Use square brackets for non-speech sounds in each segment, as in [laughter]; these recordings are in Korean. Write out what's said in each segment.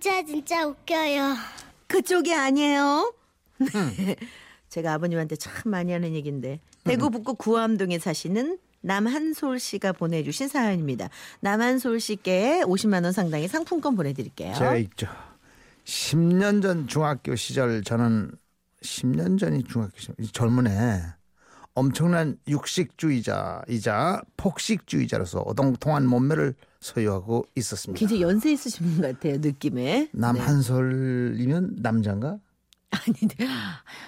진짜 진짜 웃겨요. 그쪽이 아니에요. [laughs] 제가 아버님한테 참 많이 하는 얘기인데 대구 북구 구암동에 사시는 남한솔 씨가 보내주신 사연입니다. 남한솔 씨께 50만 원 상당의 상품권 보내드릴게요. 제가 있죠. 10년 전 중학교 시절 저는 10년 전이 중학교 시절 젊은 애 엄청난 육식주의자이자 폭식주의자로서 어동통한 몸매를 소유하고 있었습니다. 굉장히 연세 있으신 분 같아요 느낌에. 네. 남한솔이면 남자인가? 아닌데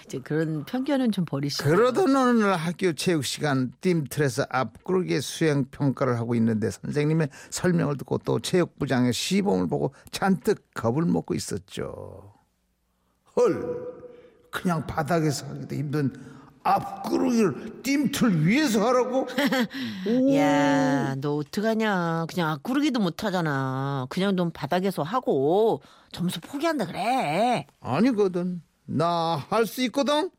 이제 그런 편견은 좀 버리시고. 그러던 어느 날 학교 체육 시간 띵틀에서 앞구르기 수행 평가를 하고 있는데 선생님의 설명을 듣고 또 체육부장의 시범을 보고 잔뜩 겁을 먹고 있었죠. 헐, 그냥 바닥에서 하기도 힘든 앞구르기를 띵틀 위에서 하라고? [laughs] 야, 너 어떡하냐. 그냥 앞구르기도 못하잖아. 그냥 넌 바닥에서 하고 점수 포기한다 그래. 아니거든. 나 할 수 있거든.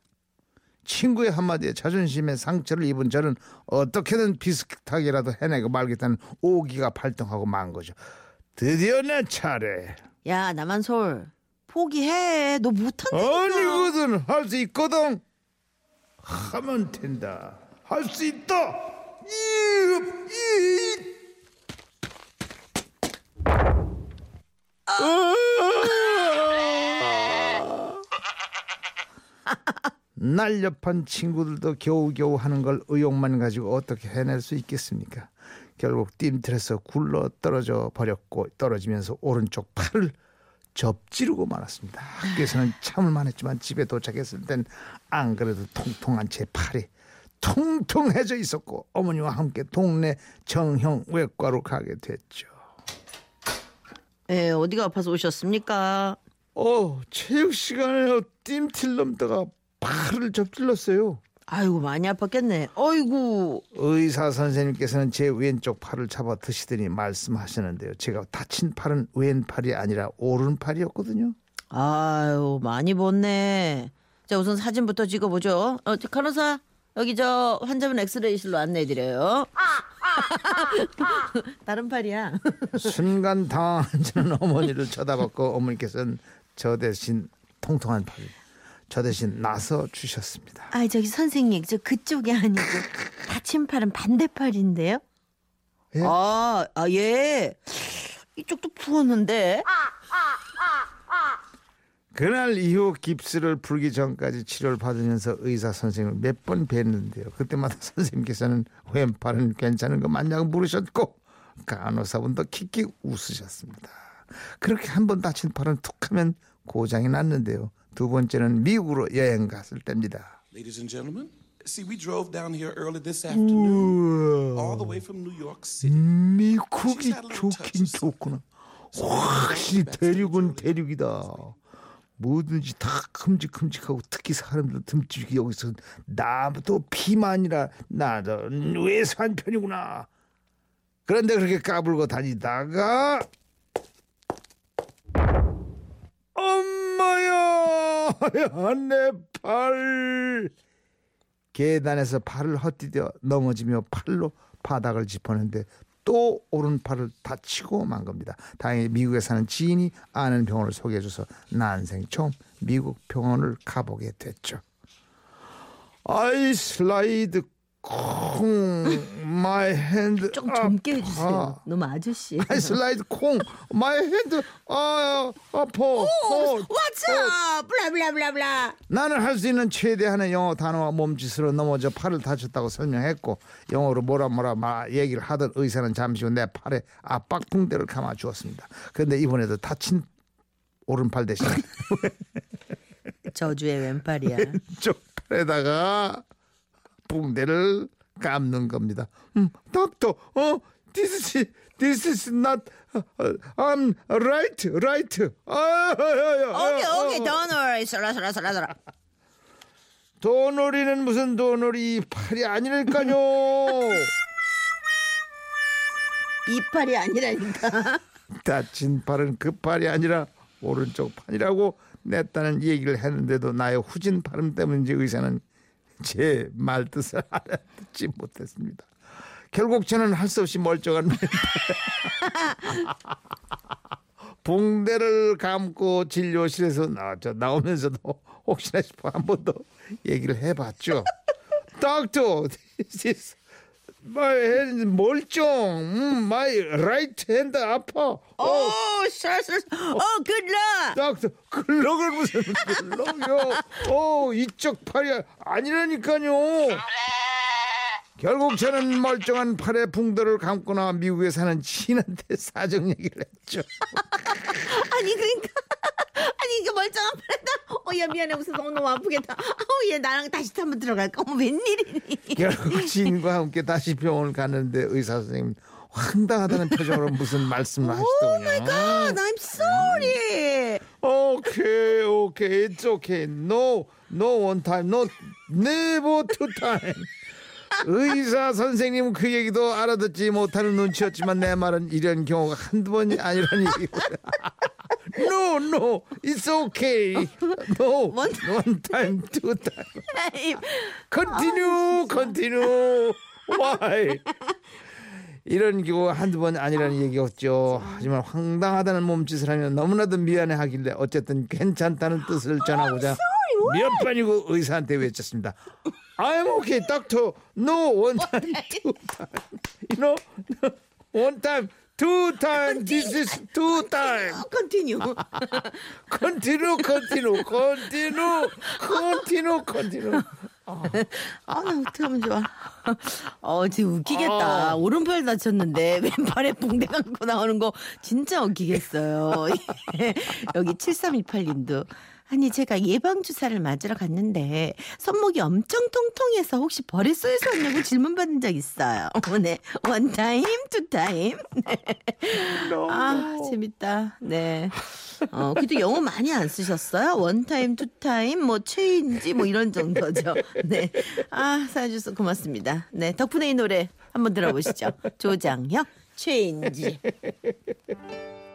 친구의 한마디에 자존심에 상처를 입은 저는 어떻게든 비슷하게라도 해내고 말겠다는 오기가 발동하고 만 거죠. 드디어 내 차례. 야, 남한솔. 포기해. 너 못한다니까. 아니거든. 할 수 있거든. 하면 된다. 할 수 있다. 이, 이. 날렵한 친구들도 겨우겨우 하는 걸 의욕만 가지고 어떻게 해낼 수 있겠습니까? 결국 띠틀에서 굴러 떨어져 버렸고 떨어지면서 오른쪽 팔을 접지르고 말았습니다. 학교에서는 참을만 했지만 집에 도착했을 땐 안 그래도 통통한 제 팔이 통통해져 있었고 어머니와 함께 동네 정형 외과로 가게 됐죠. 예, 어디가 아파서 오셨습니까? 어, 체육 시간에 띠틀 넘다가 팔을 접질렀어요. 아이고, 많이 아팠겠네. 어이구. 의사 선생님께서는 제 왼쪽 팔을 잡아 드시더니 말씀하시는데요. 제가 다친 팔은 왼팔이 아니라 오른팔이었거든요. 아유, 많이 봤네. 자, 우선 사진부터 찍어보죠. 어, 저 간호사, 여기 저 환자분 엑스레이실로 안내해드려요. [laughs] 다른 팔이야. 순간 당황한 저는 어머니를 쳐다봤고 어머니께서는 저 대신 통통한 팔, 저 대신 나서 주셨습니다. 아, 저기 선생님, 저 그쪽이 아니고 [laughs] 다친 팔은 반대팔인데요? 예? 아, 아, 예. 이쪽도 부었는데. 그날 이후 깁스를 풀기 전까지 치료를 받으면서 의사 선생님을 몇 번 뵀는데요. 그때마다 [laughs] 선생님께서는 왼팔은 괜찮은 거 맞냐고 물으셨고 간호사분도 킥킥 웃으셨습니다. 그렇게 한 번 다친 팔은 툭하면 고장이 났는데요. 두 번째는 미국으로 여행 갔을 때입니다. Ladies and gentlemen, see, we drove down here early this afternoon, all the way from New York City. 미국이 좋긴 좋구나. 확실히 대륙은 대륙이다. 뭐든지 다 큼직큼직하고 특히 사람들 듬직이 여기서 나도 피만이라 나도 외산 편이구나. 그런데 그렇게 까불고 다니다가 엄마야 내 [laughs] 팔 계단에서 발을 헛디뎌 넘어지며 팔로 바닥을 짚었는데 또 오른팔을 다치고 만 겁니다. 다행히 미국에 사는 지인이 아는 병원을 소개해줘서 난생 처음 미국 병원을 가보게 됐죠. I slide 콩 my hand 좀 젊게 해주세요. 너무 아저씨. I slide 콩 my hand 아 아파 어, 왓츠 블라블라블라블라. 나는 할 수 있는 최대한의 영어 단어와 몸짓으로 넘어져 팔을 다쳤다고 설명했고 영어로 뭐라 뭐라 막 얘기를 하던 의사는 잠시 후 내 팔에 압박 붕대를 감아 주었습니다. 그런데 이번에도 다친 오른팔 대신 [laughs] 저주의 왼팔이야. [laughs] 쪽 팔에다가 붕대를 감는 겁니다. 음, 닥터, 어, this is this is not uh, I'm right, right. 아, 아, 오케이 아, 오케이 아. don't worry. 쏘라 쏘라 쏘라 쏘라. 도놀이는 무슨 도놀이 팔이 아니랄까요? 이팔이 아니라니까. 다친 팔은 그 팔이 아니라 오른쪽 팔이라고 냈다는 얘기를 했는데도 나의 후진 발음 때문인지 의사는 제 말 뜻을 알아듣지 못했습니다. 결국 저는 할 수 없이 멀쩡한 붕대를 [laughs] 감고 진료실에서 나왔죠. 나오면서도 혹시나 싶어 한 번 더 얘기를 해봤죠. Doctor, this is my hand 멀쩡. 음, my right hand 아파. 오, 샤샤. 어, 굿락. 닥터 글럭을 무슨 글럭이요? 어 이쪽 팔이 아니라니까요. 결국 저는 멀쩡한 팔에 붕대를 감고 나와 미국에 사는 지인한테 사정 얘기를 했죠. [laughs] 아니 그러니까 아니 이게 멀쩡한 팔에다? 어야 미안해. 무슨 너무 너무 아프겠다. 아우 얘 나랑 다시 한번 들어갈까? 어머 웬일이니? 결국 지인과 함께 다시 병원을 갔는데 의사 선생님 황당하다는 표정으로 무슨 말씀을 하시더군요. God I'm sorry. 오케이 오케이 it's okay. No no one time no never two time. 의사 선생님 그 얘기도 알아듣지 못하는 눈치였지만 내 말은 이런 경우가 한두 번이 아니라는 얘기고 no no it's okay no One one time two time continue continue why 이런 경우 한두 번 아니라는 얘기였죠. 하지만 황당하다는 몸짓을 하면 너무나도 미안해 하길래 어쨌든 괜찮다는 뜻을 전하고자 몇 번이고 의사한테 외쳤습니다. I'm okay, doctor. No, one time, two time. You know, one time, two time. This is two time. 컨티뉴 Continue, continue, continue, continue, continue. 아 나 어떡하면 좋아 어 지금 웃기겠다 아. 오른팔 다쳤는데 왼팔에 붕대 감고 나오는 거 진짜 웃기겠어요 여기 7328님도 아니 제가 예방 주사를 맞으러 갔는데 손목이 엄청 통통해서 혹시 벌에 쏘여서 왔냐고 질문 받은 적 있어요. 네, one time, two time. 아 재밌다. 네. 어 그래도 영어 많이 안 쓰셨어요? one time, two time, 뭐 change 뭐 이런 정도죠. 네. 아 사연 주셔서 고맙습니다. 네 덕분에 이 노래 한번 들어보시죠. 조장혁 체인지. [laughs]